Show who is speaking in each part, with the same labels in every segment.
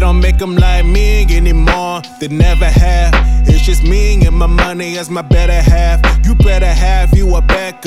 Speaker 1: don't make them like me anymore. They never have. It's just me and my money as my better half. You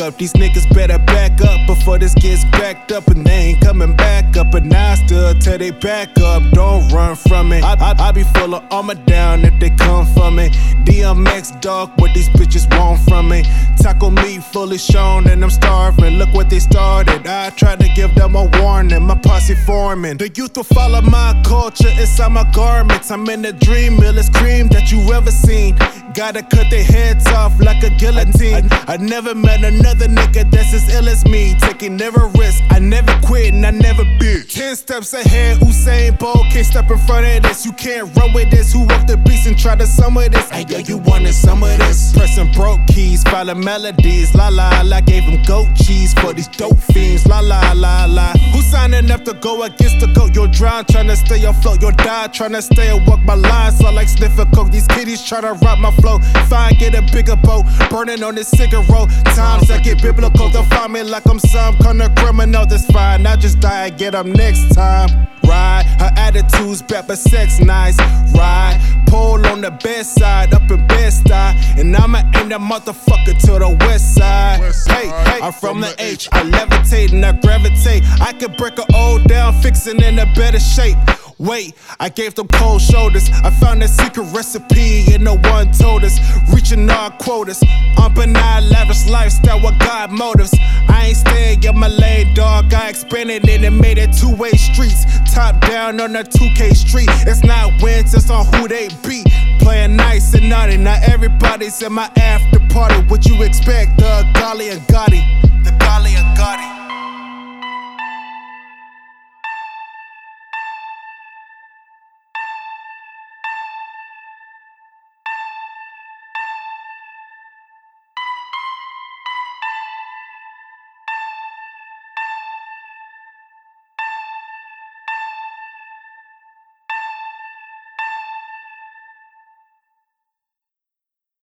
Speaker 1: a backup. These niggas better back up before this gets backed up and they ain't coming back up. And I still tell they back up. Don't run from me. I, I, I be full of armor down if they come for me. DMX dog, what these bitches want from me. Taco meat fully shown and I'm starving. Look what they started. I tried to give them a warning. My posse forming. The youth will follow my culture inside my garments. I'm in the dream, illest cream that you ever seen. Gotta cut their heads off like a guillotine. I, I never met another nigga that's as ill as me. Taking never risk. I never quit and I never bitch. Ten steps ahead, Usain Bolt can't step in front of this. You can't run with this. Who walk the beast and try to sum of this? Hey yo, you wanted some of this? Pressing broke keys, follow melodies. La la la, gave him goat cheese for these dope fiends. La la la la. Signing up to go against the goat? You'll drown, trying to stay afloat. You'll die, trying to stay and walk my lines. So like sniffing coke. These kiddies trying to rob my flow. Fine, get a bigger boat. Burning on this cigarette. Times I get biblical. They'll find me like I'm some kind of criminal. That's fine. I just die and get up next time. Ride, her attitude's bad, but sex nice. Ride, pole on the best side, up in best eye. And I'ma aim that motherfucker to the west side. Hey, hey, I'm from the H. I levitate and I gravitate. I can break a old down, fixing in a better shape. Wait, I gave them cold shoulders. I found a secret recipe and no one told us. Reaching our quotas. Unbenign, lavish lifestyle with God motives. I ain't staying in my lane, dog. I expanded it and made it two way streets. Top down on the 2K street. It's not wins, it's on who they beat. Playing nice and naughty. Now everybody's in my after party. What you expect, the Golly and Gotti? The